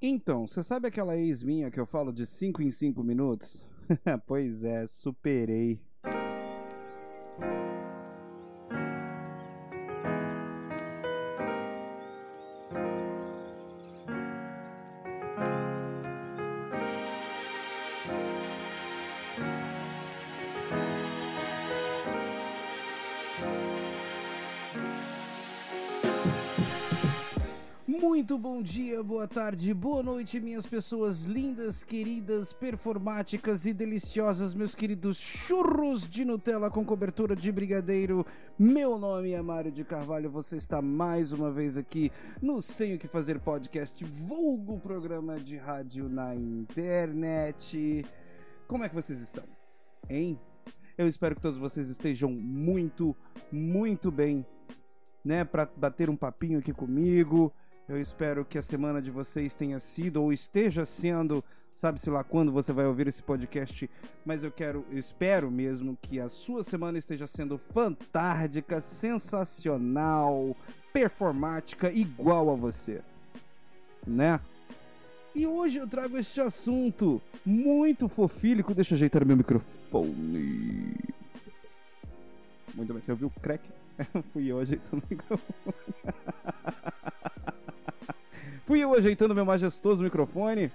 Então, você sabe aquela ex minha que eu falo de 5 em 5 minutos? pois é, superei. Dia, boa tarde, boa noite, minhas pessoas lindas, queridas, performáticas e deliciosas, meus queridos churros de Nutella com cobertura de brigadeiro. Meu nome é Mário de Carvalho, você está mais uma vez aqui no Sem o que Fazer podcast, vulgo programa de rádio na internet. Como é que vocês estão? Hein? Eu espero que todos vocês estejam muito, muito bem, né, para bater um papinho aqui comigo eu espero que a semana de vocês tenha sido ou esteja sendo, sabe-se lá quando você vai ouvir esse podcast, mas eu quero, eu espero mesmo que a sua semana esteja sendo fantástica, sensacional, performática, igual a você, né? E hoje eu trago este assunto muito fofílico. Deixa eu ajeitar meu microfone. Muito bem, você ouviu o crack? Fui eu ajeitando o microfone. Fui eu ajeitando meu majestoso microfone,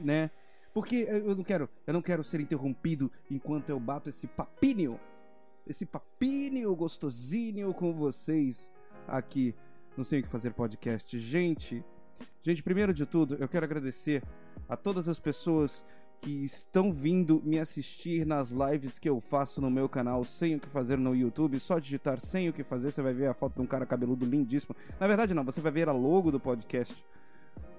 né? Porque eu não quero, eu não quero ser interrompido enquanto eu bato esse papinho, esse papinho gostosinho com vocês aqui não sei o que fazer podcast. Gente, gente, primeiro de tudo, eu quero agradecer a todas as pessoas que estão vindo me assistir nas lives que eu faço no meu canal sem o que fazer no YouTube. Só digitar sem o que fazer, você vai ver a foto de um cara cabeludo lindíssimo. Na verdade, não, você vai ver a logo do podcast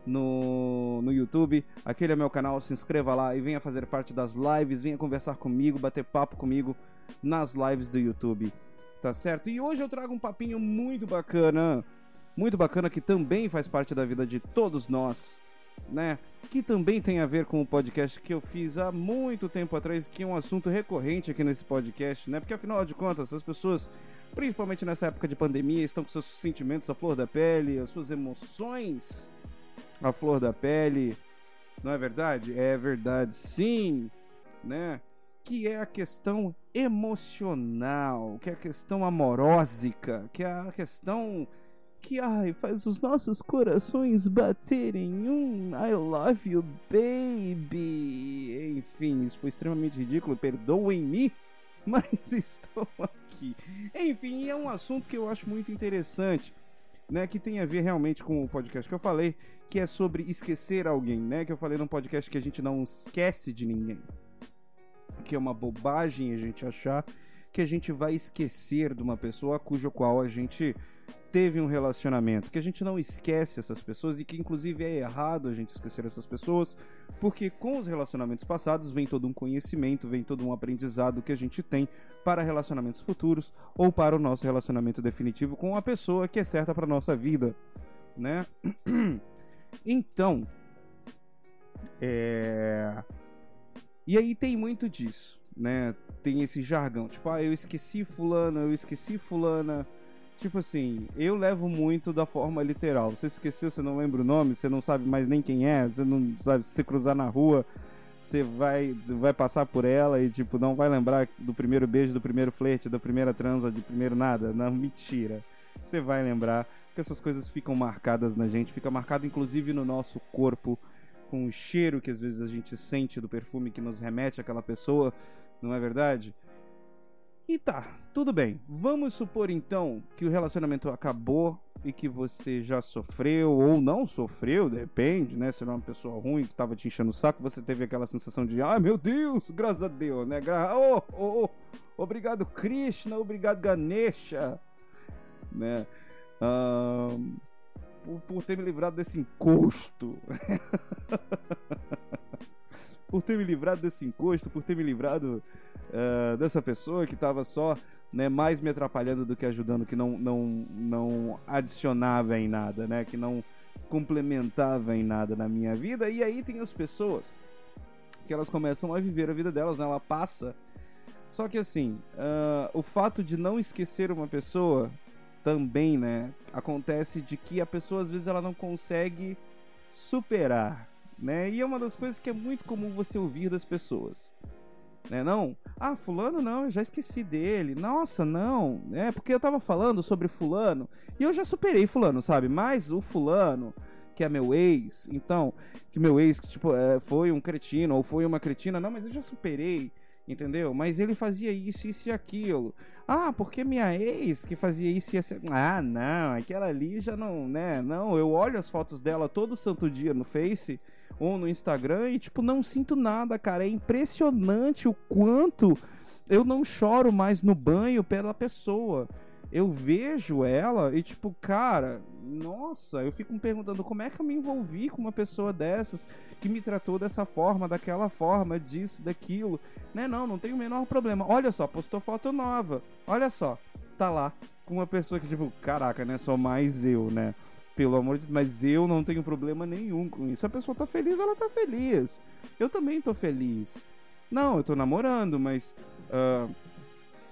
no, no YouTube. Aquele é meu canal, se inscreva lá e venha fazer parte das lives, venha conversar comigo, bater papo comigo nas lives do YouTube. Tá certo? E hoje eu trago um papinho muito bacana, muito bacana que também faz parte da vida de todos nós né? Que também tem a ver com o podcast que eu fiz há muito tempo atrás, que é um assunto recorrente aqui nesse podcast, né? Porque afinal de contas, as pessoas, principalmente nessa época de pandemia, estão com seus sentimentos à flor da pele, as suas emoções à flor da pele. Não é verdade? É verdade, sim, né? Que é a questão emocional, que é a questão amorosa, que é a questão que ai, faz os nossos corações baterem um I love you, baby. Enfim, isso foi extremamente ridículo, perdoem-me, mas estou aqui. Enfim, é um assunto que eu acho muito interessante. Né, que tem a ver realmente com o podcast que eu falei, que é sobre esquecer alguém, né? Que eu falei num podcast que a gente não esquece de ninguém. Que é uma bobagem a gente achar que a gente vai esquecer de uma pessoa cujo qual a gente teve um relacionamento, que a gente não esquece essas pessoas e que inclusive é errado a gente esquecer essas pessoas, porque com os relacionamentos passados vem todo um conhecimento, vem todo um aprendizado que a gente tem para relacionamentos futuros ou para o nosso relacionamento definitivo com a pessoa que é certa para nossa vida, né? Então, é... E aí tem muito disso, né? Tem esse jargão, tipo, ah, eu esqueci fulano, eu esqueci fulana, Tipo assim, eu levo muito da forma literal. Você esqueceu, você não lembra o nome, você não sabe mais nem quem é, você não sabe se cruzar na rua, você vai, vai passar por ela e tipo não vai lembrar do primeiro beijo, do primeiro flerte, da primeira transa, de primeiro nada. Não, mentira. Você vai lembrar que essas coisas ficam marcadas na gente, fica marcado inclusive no nosso corpo com o cheiro que às vezes a gente sente do perfume que nos remete àquela pessoa, não é verdade? E tá, tudo bem. Vamos supor então que o relacionamento acabou e que você já sofreu ou não sofreu, depende, né? Se era uma pessoa ruim que tava te enchendo o saco, você teve aquela sensação de, ai ah, meu Deus, graças a Deus, né? Gra oh, oh, oh, obrigado Krishna, obrigado Ganesha, né? Por, por ter me livrado desse encosto. por ter me livrado desse encosto, por ter me livrado uh, dessa pessoa que estava só né, mais me atrapalhando do que ajudando, que não, não, não adicionava em nada, né? Que não complementava em nada na minha vida. E aí tem as pessoas que elas começam a viver a vida delas, né? Ela passa. Só que assim, uh, o fato de não esquecer uma pessoa também, né? Acontece de que a pessoa às vezes ela não consegue superar, né? E é uma das coisas que é muito comum você ouvir das pessoas. Né, não? Ah, fulano não, eu já esqueci dele. Nossa, não. É porque eu tava falando sobre fulano e eu já superei fulano, sabe? Mas o fulano que é meu ex, então, que meu ex, que, tipo, é, foi um cretino ou foi uma cretina, não, mas eu já superei, entendeu? Mas ele fazia isso, isso e aquilo. Ah, porque minha ex que fazia isso e assim. Ah, não, aquela ali já não, né? Não, eu olho as fotos dela todo santo dia no Face ou no Instagram e, tipo, não sinto nada, cara. É impressionante o quanto eu não choro mais no banho pela pessoa eu vejo ela e, tipo, cara, nossa, eu fico me perguntando como é que eu me envolvi com uma pessoa dessas que me tratou dessa forma, daquela forma, disso, daquilo. Né? Não, não tem o menor problema. Olha só, postou foto nova. Olha só, tá lá com uma pessoa que, tipo, caraca, né? Só mais eu, né? Pelo amor de Deus, mas eu não tenho problema nenhum com isso. A pessoa tá feliz, ela tá feliz. Eu também tô feliz. Não, eu tô namorando, mas. Uh,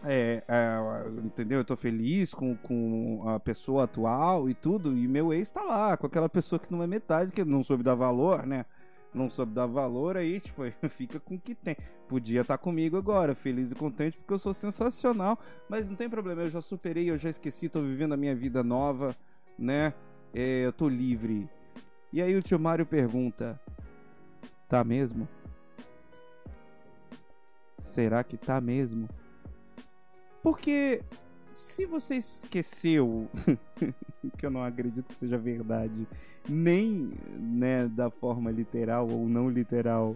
é, é, entendeu? Eu tô feliz com, com a pessoa atual e tudo, e meu ex tá lá, com aquela pessoa que não é metade, que não soube dar valor, né? Não soube dar valor aí, tipo, fica com o que tem. Podia estar tá comigo agora, feliz e contente, porque eu sou sensacional, mas não tem problema, eu já superei, eu já esqueci, tô vivendo a minha vida nova, né? É, eu tô livre. E aí o tio Mário pergunta: Tá mesmo? Será que tá mesmo? Porque se você esqueceu, que eu não acredito que seja verdade, nem né, da forma literal ou não literal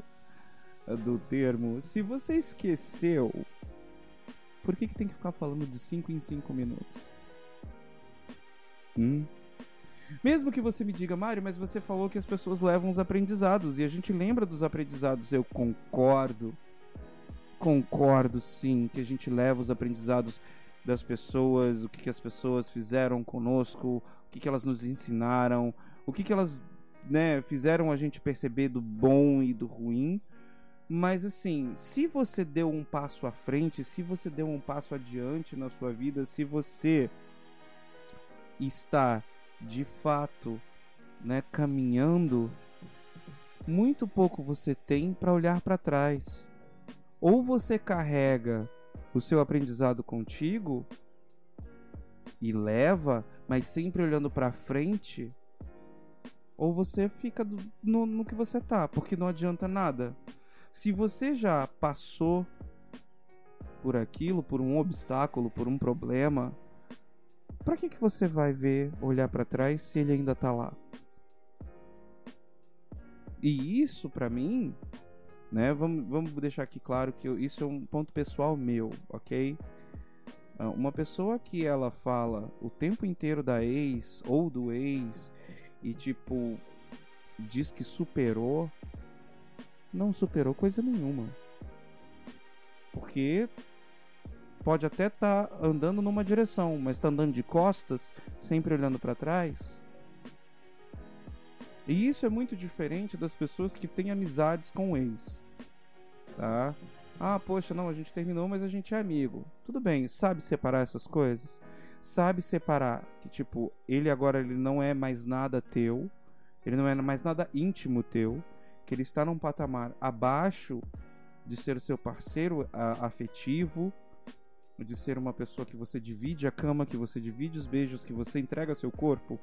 do termo, se você esqueceu, por que, que tem que ficar falando de 5 em 5 minutos? Hum? Mesmo que você me diga, Mário, mas você falou que as pessoas levam os aprendizados e a gente lembra dos aprendizados. Eu concordo concordo sim que a gente leva os aprendizados das pessoas, o que, que as pessoas fizeram conosco, o que, que elas nos ensinaram, o que, que elas né, fizeram a gente perceber do bom e do ruim. Mas assim, se você deu um passo à frente, se você deu um passo adiante na sua vida, se você está de fato né, caminhando, muito pouco você tem para olhar para trás ou você carrega o seu aprendizado contigo e leva, mas sempre olhando para frente, ou você fica no, no que você tá, porque não adianta nada. Se você já passou por aquilo, por um obstáculo, por um problema, para que que você vai ver, olhar para trás se ele ainda tá lá? E isso para mim né? Vamos, vamos deixar aqui claro que eu, isso é um ponto pessoal meu, ok? Ah, uma pessoa que ela fala o tempo inteiro da ex ou do ex e tipo diz que superou, não superou coisa nenhuma. Porque pode até estar tá andando numa direção, mas está andando de costas, sempre olhando para trás. E isso é muito diferente das pessoas que têm amizades com o ex. Tá? Ah, poxa, não, a gente terminou, mas a gente é amigo. Tudo bem, sabe separar essas coisas? Sabe separar que, tipo, ele agora ele não é mais nada teu, ele não é mais nada íntimo teu, que ele está num patamar abaixo de ser seu parceiro afetivo, de ser uma pessoa que você divide a cama, que você divide os beijos, que você entrega seu corpo.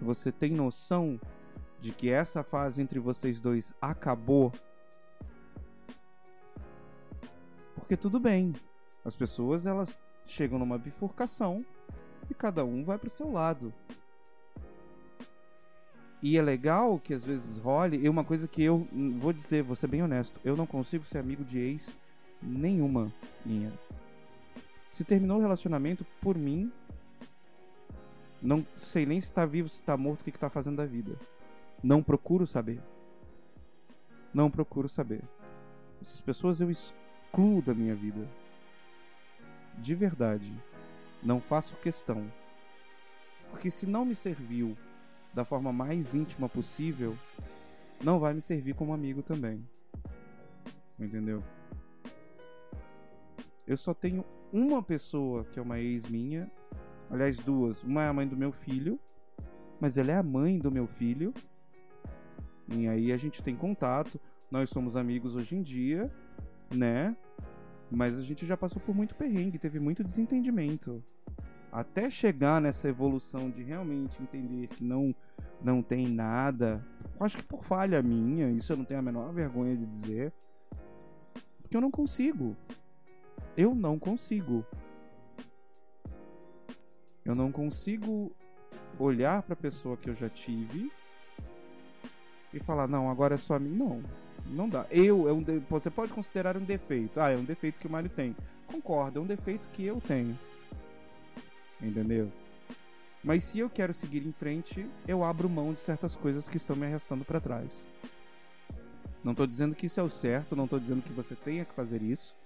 Você tem noção de que essa fase entre vocês dois acabou? Porque tudo bem, as pessoas elas chegam numa bifurcação e cada um vai pro seu lado. E é legal que às vezes role, e uma coisa que eu vou dizer, vou ser bem honesto, eu não consigo ser amigo de ex nenhuma minha. Se terminou o relacionamento, por mim, não sei nem se tá vivo, se tá morto, o que, que tá fazendo da vida. Não procuro saber. Não procuro saber. Essas pessoas eu excluo da minha vida. De verdade. Não faço questão. Porque se não me serviu da forma mais íntima possível, não vai me servir como amigo também. Entendeu? Eu só tenho uma pessoa que é uma ex minha Aliás, duas. Uma é a mãe do meu filho, mas ela é a mãe do meu filho. E aí a gente tem contato, nós somos amigos hoje em dia, né? Mas a gente já passou por muito perrengue, teve muito desentendimento. Até chegar nessa evolução de realmente entender que não não tem nada, acho que por falha minha, isso eu não tenho a menor vergonha de dizer. Porque eu não consigo. Eu não consigo. Eu não consigo olhar para a pessoa que eu já tive e falar, não, agora é só a mim. Não, não dá. Eu, é um de... você pode considerar um defeito. Ah, é um defeito que o Mário tem. Concordo, é um defeito que eu tenho. Entendeu? Mas se eu quero seguir em frente, eu abro mão de certas coisas que estão me arrastando para trás. Não tô dizendo que isso é o certo, não tô dizendo que você tenha que fazer isso.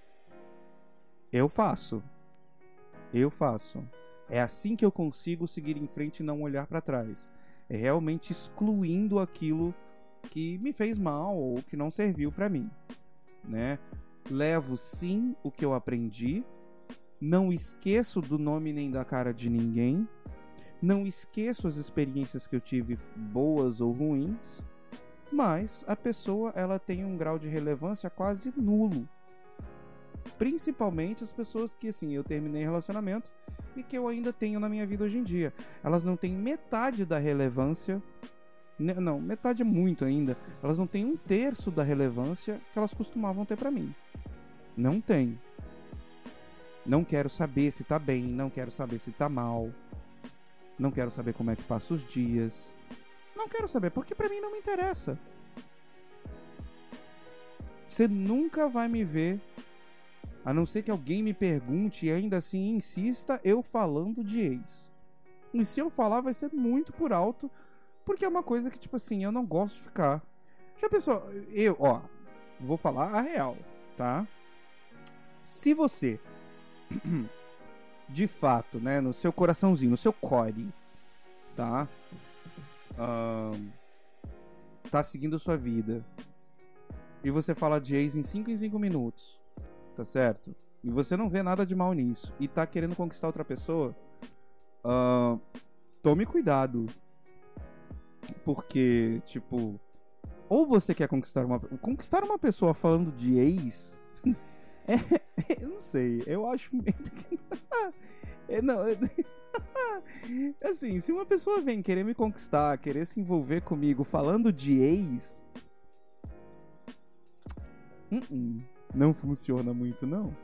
Eu faço. Eu faço. É assim que eu consigo seguir em frente e não olhar para trás. É realmente excluindo aquilo que me fez mal ou que não serviu para mim, né? Levo sim o que eu aprendi, não esqueço do nome nem da cara de ninguém, não esqueço as experiências que eu tive boas ou ruins, mas a pessoa ela tem um grau de relevância quase nulo. Principalmente as pessoas que assim, eu terminei relacionamento e que eu ainda tenho na minha vida hoje em dia. Elas não têm metade da relevância. Não, metade é muito ainda. Elas não têm um terço da relevância que elas costumavam ter para mim. Não tem. Não quero saber se tá bem, não quero saber se tá mal. Não quero saber como é que passa os dias. Não quero saber, porque para mim não me interessa. Você nunca vai me ver a não ser que alguém me pergunte e ainda assim insista eu falando de ex. E se eu falar, vai ser muito por alto, porque é uma coisa que, tipo assim, eu não gosto de ficar. Já pensou? Eu, ó, vou falar a real, tá? Se você, de fato, né, no seu coraçãozinho, no seu core, tá? Tá seguindo a sua vida. E você fala de ex em 5 em 5 minutos tá certo? E você não vê nada de mal nisso. E tá querendo conquistar outra pessoa, uh, tome cuidado. Porque, tipo, ou você quer conquistar uma conquistar uma pessoa falando de ex, é, eu não sei, eu acho é, não, é, assim, se uma pessoa vem querer me conquistar, querer se envolver comigo falando de ex, uh -uh não funciona muito, não.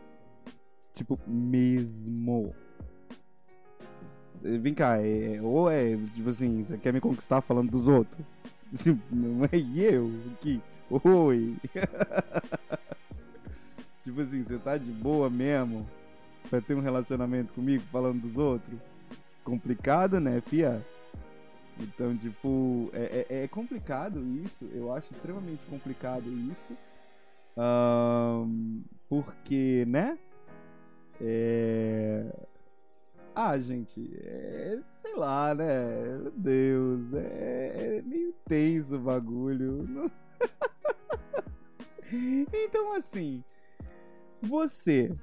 Tipo, mesmo. Vem cá, é, ou é, tipo assim, você quer me conquistar falando dos outros? Não é eu que. Oi! tipo assim, você tá de boa mesmo pra ter um relacionamento comigo falando dos outros? Complicado, né, fia? Então, tipo, é, é, é complicado isso. Eu acho extremamente complicado isso. Um, porque, né? É... Ah, gente, é... sei lá, né? Meu Deus, é, é meio tenso o bagulho. então, assim, você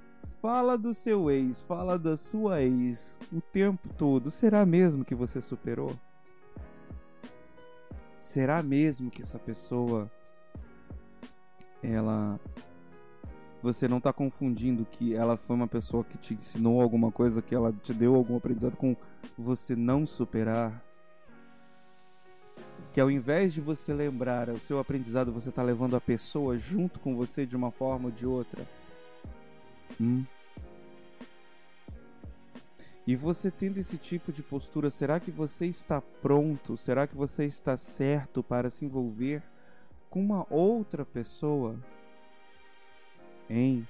fala do seu ex, fala da sua ex o tempo todo. Será mesmo que você superou? Será mesmo que essa pessoa ela você não está confundindo que ela foi uma pessoa que te ensinou alguma coisa, que ela te deu algum aprendizado com você não superar. Que ao invés de você lembrar o seu aprendizado, você está levando a pessoa junto com você de uma forma ou de outra. Hum? E você tendo esse tipo de postura, será que você está pronto? Será que você está certo para se envolver com uma outra pessoa? Hein?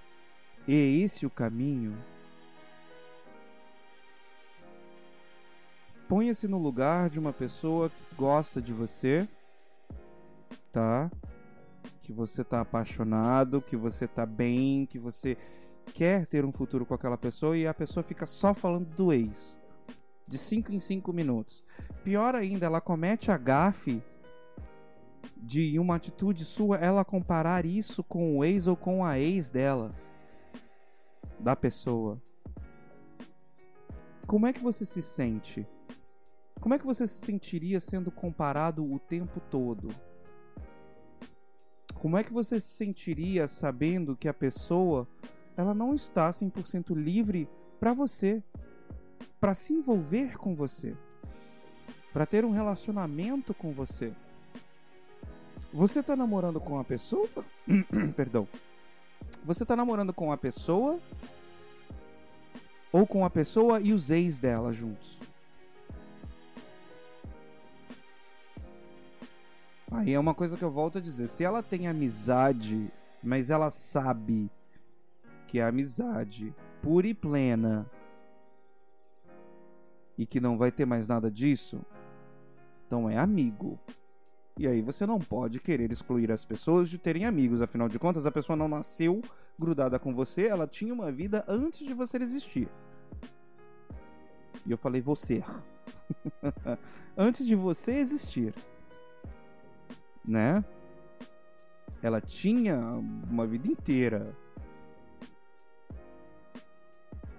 É esse o caminho? Ponha-se no lugar de uma pessoa que gosta de você, tá? Que você tá apaixonado, que você tá bem, que você quer ter um futuro com aquela pessoa e a pessoa fica só falando do ex. De 5 em 5 minutos. Pior ainda, ela comete a gafe de uma atitude sua ela comparar isso com o ex ou com a ex dela, da pessoa. Como é que você se sente? Como é que você se sentiria sendo comparado o tempo todo? Como é que você se sentiria sabendo que a pessoa ela não está 100% livre para você, para se envolver com você, para ter um relacionamento com você? Você tá namorando com uma pessoa? Perdão. Você tá namorando com uma pessoa ou com a pessoa e os ex dela juntos? Aí é uma coisa que eu volto a dizer. Se ela tem amizade, mas ela sabe que é amizade pura e plena e que não vai ter mais nada disso, então é amigo. E aí você não pode querer excluir as pessoas de terem amigos. Afinal de contas, a pessoa não nasceu grudada com você, ela tinha uma vida antes de você existir. E eu falei você. antes de você existir né? Ela tinha uma vida inteira.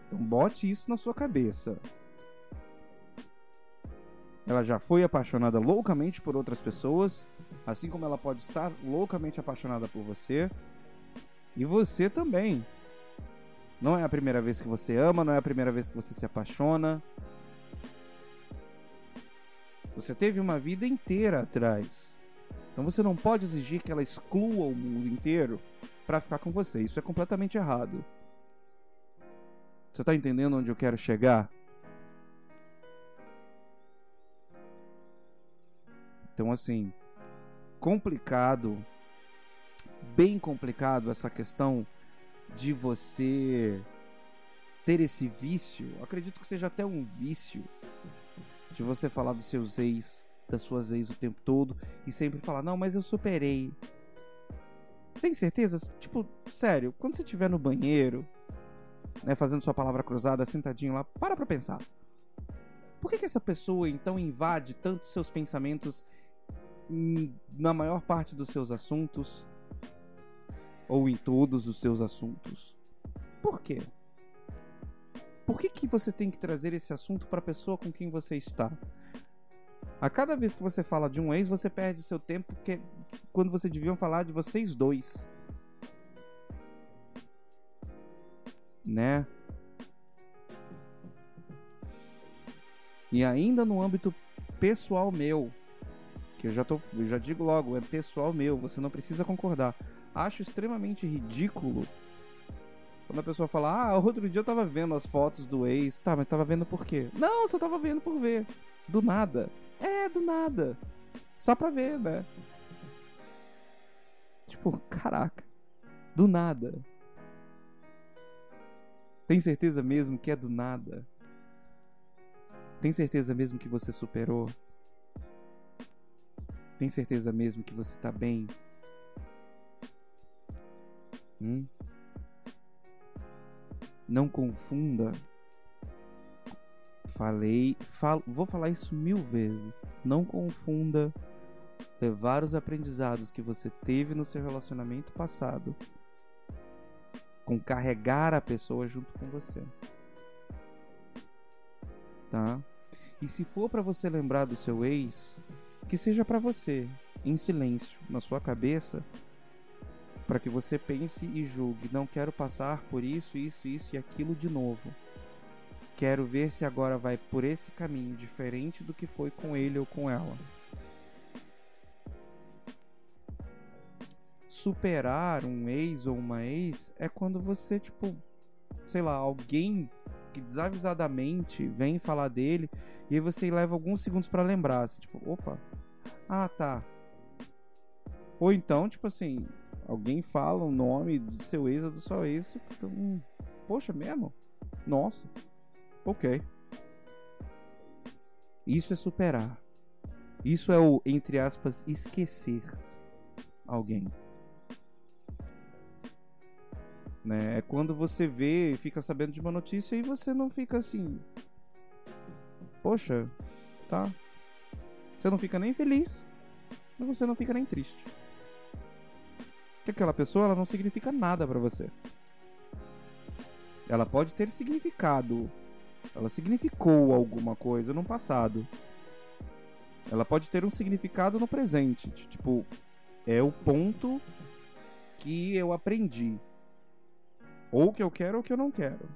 Então bote isso na sua cabeça. Ela já foi apaixonada loucamente por outras pessoas, assim como ela pode estar loucamente apaixonada por você. E você também. Não é a primeira vez que você ama, não é a primeira vez que você se apaixona. Você teve uma vida inteira atrás. Então você não pode exigir que ela exclua o mundo inteiro para ficar com você. Isso é completamente errado. Você tá entendendo onde eu quero chegar? Então assim, complicado, bem complicado essa questão de você ter esse vício. Acredito que seja até um vício de você falar dos seus ex, das suas ex o tempo todo e sempre falar: Não, mas eu superei. Tem certeza? Tipo, sério, quando você estiver no banheiro, né, fazendo sua palavra cruzada, sentadinho lá, para pra pensar. Por que, que essa pessoa então invade tanto seus pensamentos na maior parte dos seus assuntos? Ou em todos os seus assuntos? Por quê? Por que, que você tem que trazer esse assunto para a pessoa com quem você está? A cada vez que você fala de um ex, você perde seu tempo que, quando você deviam falar de vocês dois. Né? E ainda no âmbito pessoal meu, que eu já tô, eu já digo logo, é pessoal meu, você não precisa concordar. Acho extremamente ridículo quando a pessoa fala: "Ah, outro dia eu tava vendo as fotos do ex". Tá, mas tava vendo por quê? Não, só tava vendo por ver. Do nada. É, do nada. Só pra ver, né? Tipo, caraca. Do nada. Tem certeza mesmo que é do nada? Tem certeza mesmo que você superou? Tem certeza mesmo que você tá bem? Hum? Não confunda Falei, fal, vou falar isso mil vezes. Não confunda levar os aprendizados que você teve no seu relacionamento passado com carregar a pessoa junto com você. Tá? E se for para você lembrar do seu ex, que seja para você, em silêncio, na sua cabeça, para que você pense e julgue, não quero passar por isso, isso, isso e aquilo de novo. Quero ver se agora vai por esse caminho diferente do que foi com ele ou com ela. Superar um ex ou uma ex é quando você, tipo, sei lá, alguém que desavisadamente vem falar dele e aí você leva alguns segundos para lembrar, assim, tipo, opa, ah tá. Ou então, tipo assim, alguém fala o nome do seu ex ou do seu ex e fica, hum, poxa, mesmo? Nossa. Ok. Isso é superar. Isso é o, entre aspas, esquecer alguém. Né? É quando você vê e fica sabendo de uma notícia e você não fica assim. Poxa, tá. Você não fica nem feliz, mas você não fica nem triste. Que aquela pessoa ela não significa nada para você. Ela pode ter significado ela significou alguma coisa no passado, Ela pode ter um significado no presente. Tipo, é o ponto que eu aprendi. Ou que eu quero ou que eu não quero.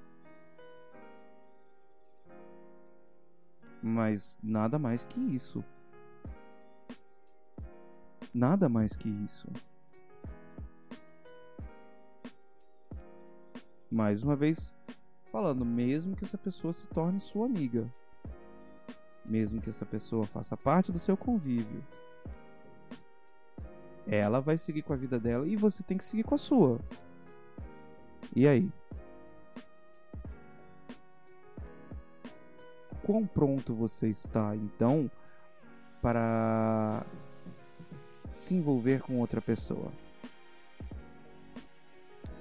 Mas nada mais que isso. Nada mais que isso. Mais uma vez, falando, mesmo que essa pessoa se torne sua amiga, mesmo que essa pessoa faça parte do seu convívio, ela vai seguir com a vida dela e você tem que seguir com a sua. E aí? Quão pronto você está então para se envolver com outra pessoa?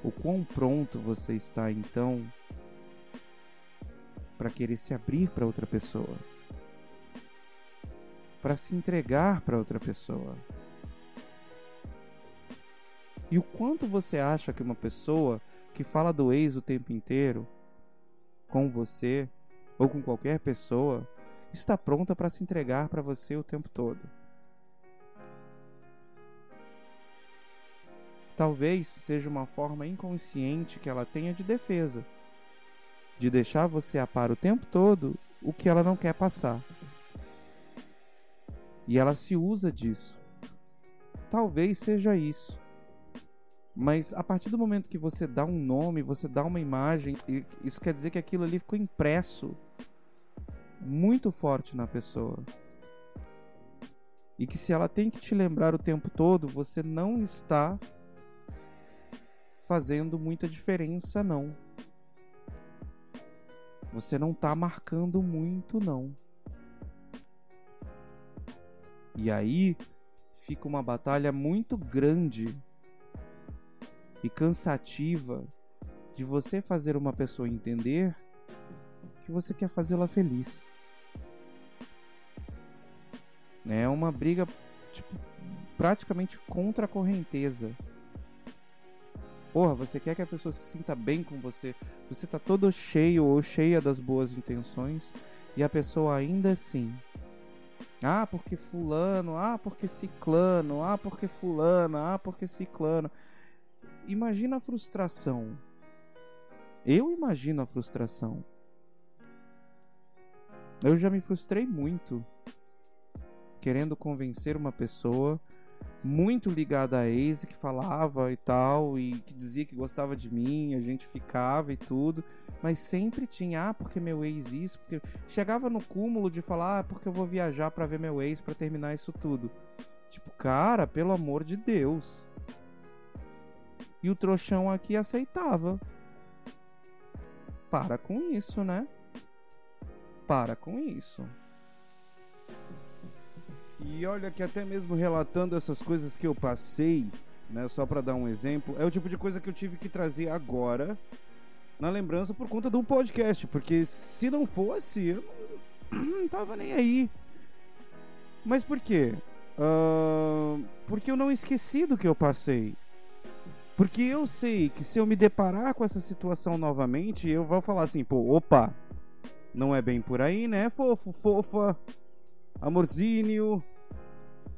O quão pronto você está então para querer se abrir para outra pessoa? Para se entregar para outra pessoa? E o quanto você acha que uma pessoa que fala do ex o tempo inteiro com você ou com qualquer pessoa está pronta para se entregar para você o tempo todo? Talvez seja uma forma inconsciente que ela tenha de defesa, de deixar você a par o tempo todo o que ela não quer passar. E ela se usa disso. Talvez seja isso. Mas a partir do momento que você dá um nome, você dá uma imagem, isso quer dizer que aquilo ali ficou impresso muito forte na pessoa. E que se ela tem que te lembrar o tempo todo, você não está fazendo muita diferença, não. Você não está marcando muito, não. E aí fica uma batalha muito grande e cansativa de você fazer uma pessoa entender que você quer fazê-la feliz. É uma briga tipo, praticamente contra a correnteza. Porra, você quer que a pessoa se sinta bem com você, você tá todo cheio ou cheia das boas intenções e a pessoa ainda assim. Ah, porque fulano, ah, porque ciclano, ah, porque fulano, ah, porque ciclano imagina a frustração. Eu imagino a frustração. Eu já me frustrei muito querendo convencer uma pessoa muito ligada a ex que falava e tal e que dizia que gostava de mim, a gente ficava e tudo, mas sempre tinha ah, porque meu ex isso, porque chegava no cúmulo de falar ah, porque eu vou viajar para ver meu ex para terminar isso tudo. Tipo, cara, pelo amor de Deus. E o trouxão aqui aceitava. Para com isso, né? Para com isso. E olha que até mesmo relatando essas coisas que eu passei, né, só para dar um exemplo, é o tipo de coisa que eu tive que trazer agora na lembrança por conta do podcast, porque se não fosse, eu não, não tava nem aí. Mas por quê? Uh, porque eu não esqueci do que eu passei. Porque eu sei que se eu me deparar com essa situação novamente, eu vou falar assim, pô, opa, não é bem por aí, né, fofo, fofa, amorzinho.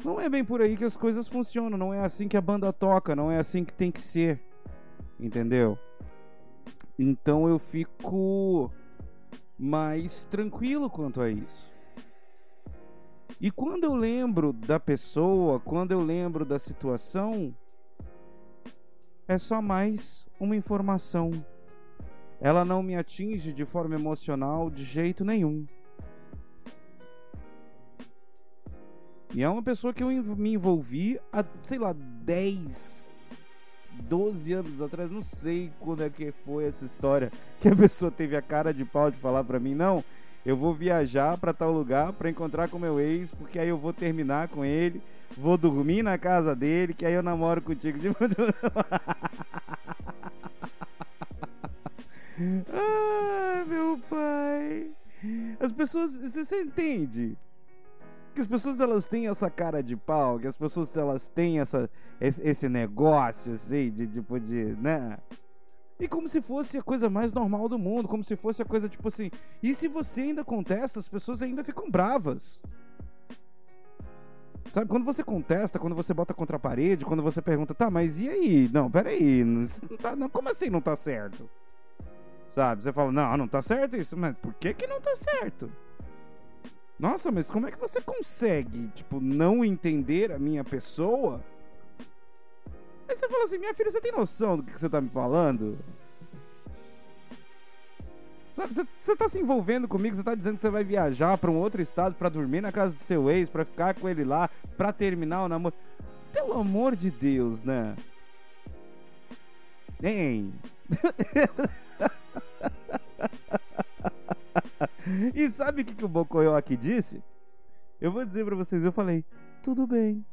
Não é bem por aí que as coisas funcionam, não é assim que a banda toca, não é assim que tem que ser. Entendeu? Então eu fico mais tranquilo quanto a isso. E quando eu lembro da pessoa, quando eu lembro da situação, é só mais uma informação. Ela não me atinge de forma emocional de jeito nenhum. E é uma pessoa que eu me envolvi há, sei lá, 10, 12 anos atrás, não sei quando é que foi essa história que a pessoa teve a cara de pau de falar para mim, não, eu vou viajar para tal lugar para encontrar com meu ex, porque aí eu vou terminar com ele, vou dormir na casa dele, que aí eu namoro contigo de Ai, meu pai. As pessoas, você entende? Que as pessoas elas têm essa cara de pau, que as pessoas elas têm essa esse, negócio assim de tipo de, né? E como se fosse a coisa mais normal do mundo, como se fosse a coisa tipo assim. E se você ainda contesta, as pessoas ainda ficam bravas. Sabe, quando você contesta, quando você bota contra a parede, quando você pergunta, tá, mas e aí? Não, peraí, não tá, não, como assim não tá certo? Sabe, você fala, não, não tá certo isso, mas por que que não tá certo? Nossa, mas como é que você consegue, tipo, não entender a minha pessoa? Aí você fala assim, minha filha, você tem noção do que você tá me falando? Sabe, você tá se envolvendo comigo, você tá dizendo que você vai viajar para um outro estado para dormir na casa do seu ex, para ficar com ele lá, para terminar o namoro. Pelo amor de Deus, né? Hein? e sabe o que, que o Bocoyo aqui disse? Eu vou dizer para vocês, eu falei, tudo bem.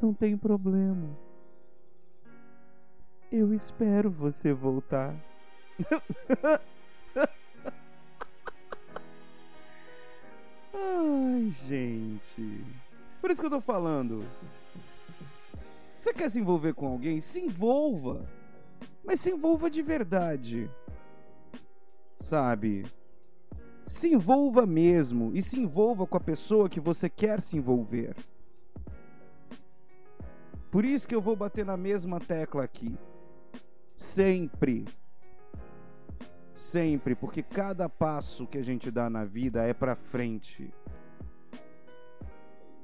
Não tem problema. Eu espero você voltar. Ai, gente. Por isso que eu tô falando. Você quer se envolver com alguém? Se envolva. Mas se envolva de verdade. Sabe? Se envolva mesmo e se envolva com a pessoa que você quer se envolver. Por isso que eu vou bater na mesma tecla aqui. Sempre Sempre, porque cada passo que a gente dá na vida é para frente.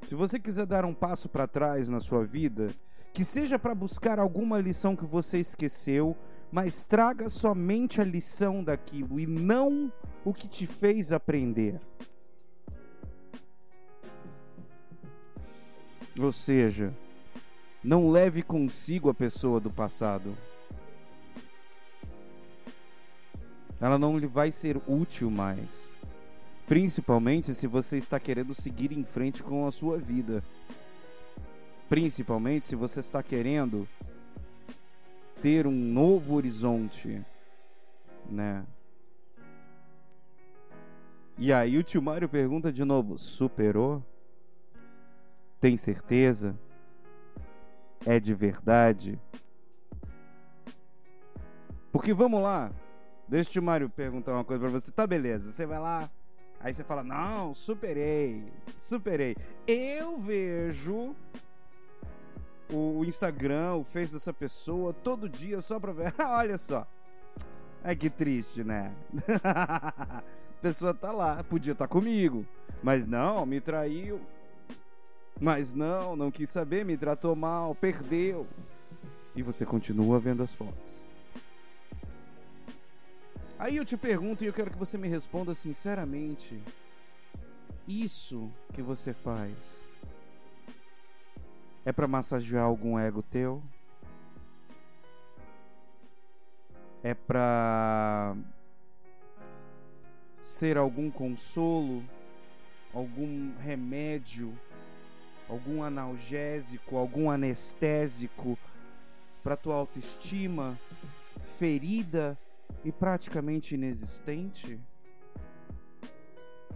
Se você quiser dar um passo para trás na sua vida, que seja para buscar alguma lição que você esqueceu, mas traga somente a lição daquilo e não o que te fez aprender. Ou seja, não leve consigo a pessoa do passado. ela não lhe vai ser útil mais. Principalmente se você está querendo seguir em frente com a sua vida. Principalmente se você está querendo ter um novo horizonte, né? E aí o tio Mário pergunta de novo: superou? Tem certeza? É de verdade? Porque vamos lá, Deixa o tio Mário perguntar uma coisa pra você. Tá, beleza. Você vai lá, aí você fala: Não, superei, superei. Eu vejo o Instagram, o Face dessa pessoa todo dia só pra ver. Olha só. Ai, que triste, né? a pessoa tá lá, podia estar tá comigo, mas não, me traiu. Mas não, não quis saber, me tratou mal, perdeu. E você continua vendo as fotos. Aí eu te pergunto e eu quero que você me responda sinceramente. Isso que você faz é para massagear algum ego teu? É para ser algum consolo, algum remédio, algum analgésico, algum anestésico para tua autoestima ferida e praticamente inexistente?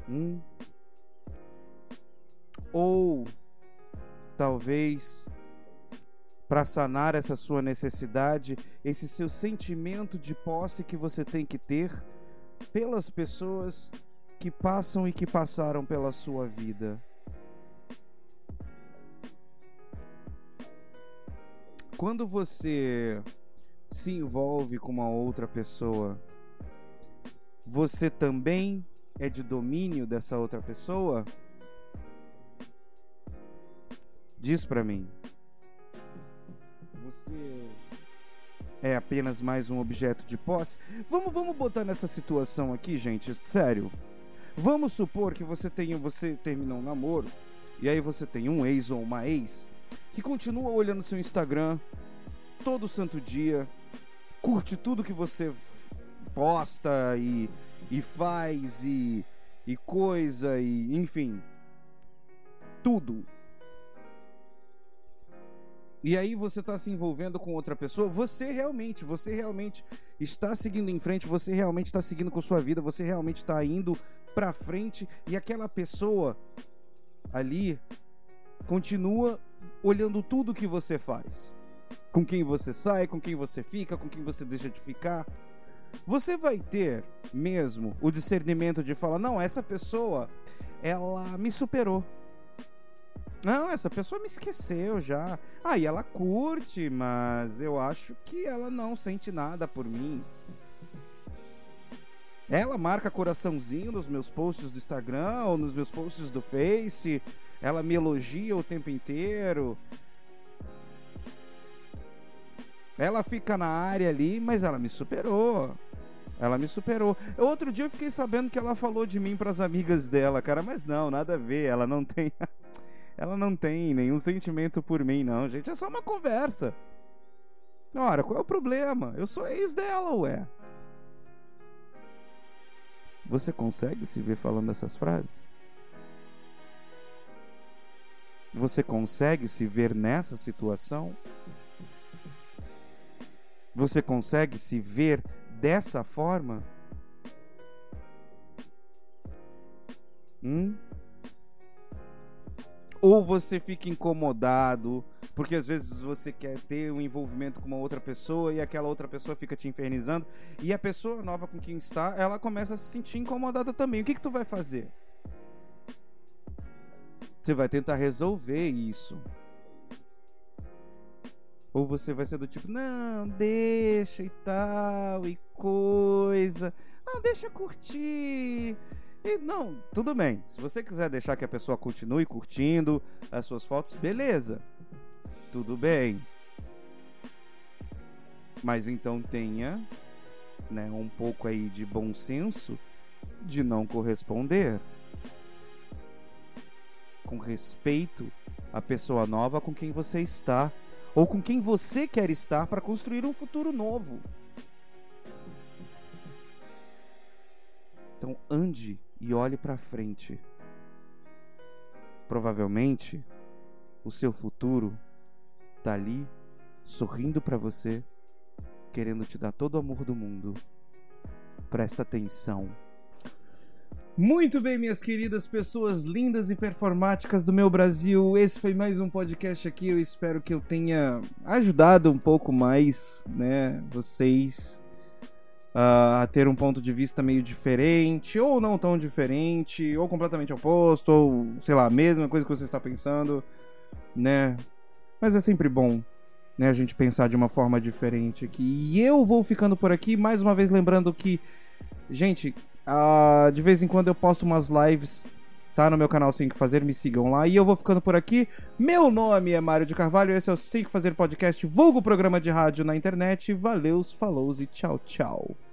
Hum? Ou talvez para sanar essa sua necessidade, esse seu sentimento de posse que você tem que ter pelas pessoas que passam e que passaram pela sua vida. Quando você se envolve com uma outra pessoa, você também é de domínio dessa outra pessoa? Diz para mim. Você é apenas mais um objeto de posse? Vamos, vamos botar nessa situação aqui, gente, sério. Vamos supor que você tenha, você terminou um namoro e aí você tem um ex ou uma ex que continua olhando seu Instagram todo santo dia, curte tudo que você posta e, e faz e, e coisa e enfim tudo e aí você está se envolvendo com outra pessoa, você realmente, você realmente está seguindo em frente, você realmente está seguindo com sua vida, você realmente está indo para frente e aquela pessoa ali continua olhando tudo que você faz com quem você sai, com quem você fica, com quem você deixa de ficar. Você vai ter mesmo o discernimento de falar: não, essa pessoa, ela me superou. Não, essa pessoa me esqueceu já. Ah, e ela curte, mas eu acho que ela não sente nada por mim. Ela marca coraçãozinho nos meus posts do Instagram ou nos meus posts do Face. Ela me elogia o tempo inteiro. Ela fica na área ali, mas ela me superou. Ela me superou. Outro dia eu fiquei sabendo que ela falou de mim para as amigas dela, cara, mas não, nada a ver. Ela não tem ela não tem nenhum sentimento por mim, não, gente. É só uma conversa. Ora, qual é o problema? Eu sou ex dela, ué. Você consegue se ver falando essas frases? Você consegue se ver nessa situação? Você consegue se ver dessa forma? Hum? Ou você fica incomodado, porque às vezes você quer ter um envolvimento com uma outra pessoa e aquela outra pessoa fica te infernizando, e a pessoa nova com quem está, ela começa a se sentir incomodada também. O que, que tu vai fazer? Você vai tentar resolver isso. Ou você vai ser do tipo, não, deixa e tal, e coisa. Não, deixa curtir. E não, tudo bem. Se você quiser deixar que a pessoa continue curtindo as suas fotos, beleza. Tudo bem. Mas então tenha, né, um pouco aí de bom senso de não corresponder. Com respeito à pessoa nova com quem você está ou com quem você quer estar para construir um futuro novo. Então ande e olhe para frente. Provavelmente o seu futuro tá ali sorrindo para você, querendo te dar todo o amor do mundo. Presta atenção. Muito bem, minhas queridas pessoas lindas e performáticas do meu Brasil. Esse foi mais um podcast aqui. Eu espero que eu tenha ajudado um pouco mais, né, vocês uh, a ter um ponto de vista meio diferente, ou não tão diferente, ou completamente oposto, ou sei lá, a mesma coisa que você está pensando, né? Mas é sempre bom, né, a gente pensar de uma forma diferente aqui. E eu vou ficando por aqui, mais uma vez lembrando que, gente, uh, de vez em quando eu posto umas lives tá no meu canal Sem Que Fazer, me sigam lá. E eu vou ficando por aqui. Meu nome é Mário de Carvalho, esse é o Sem Que Fazer Podcast, vulgo programa de rádio na internet. Valeus, falou e tchau, tchau.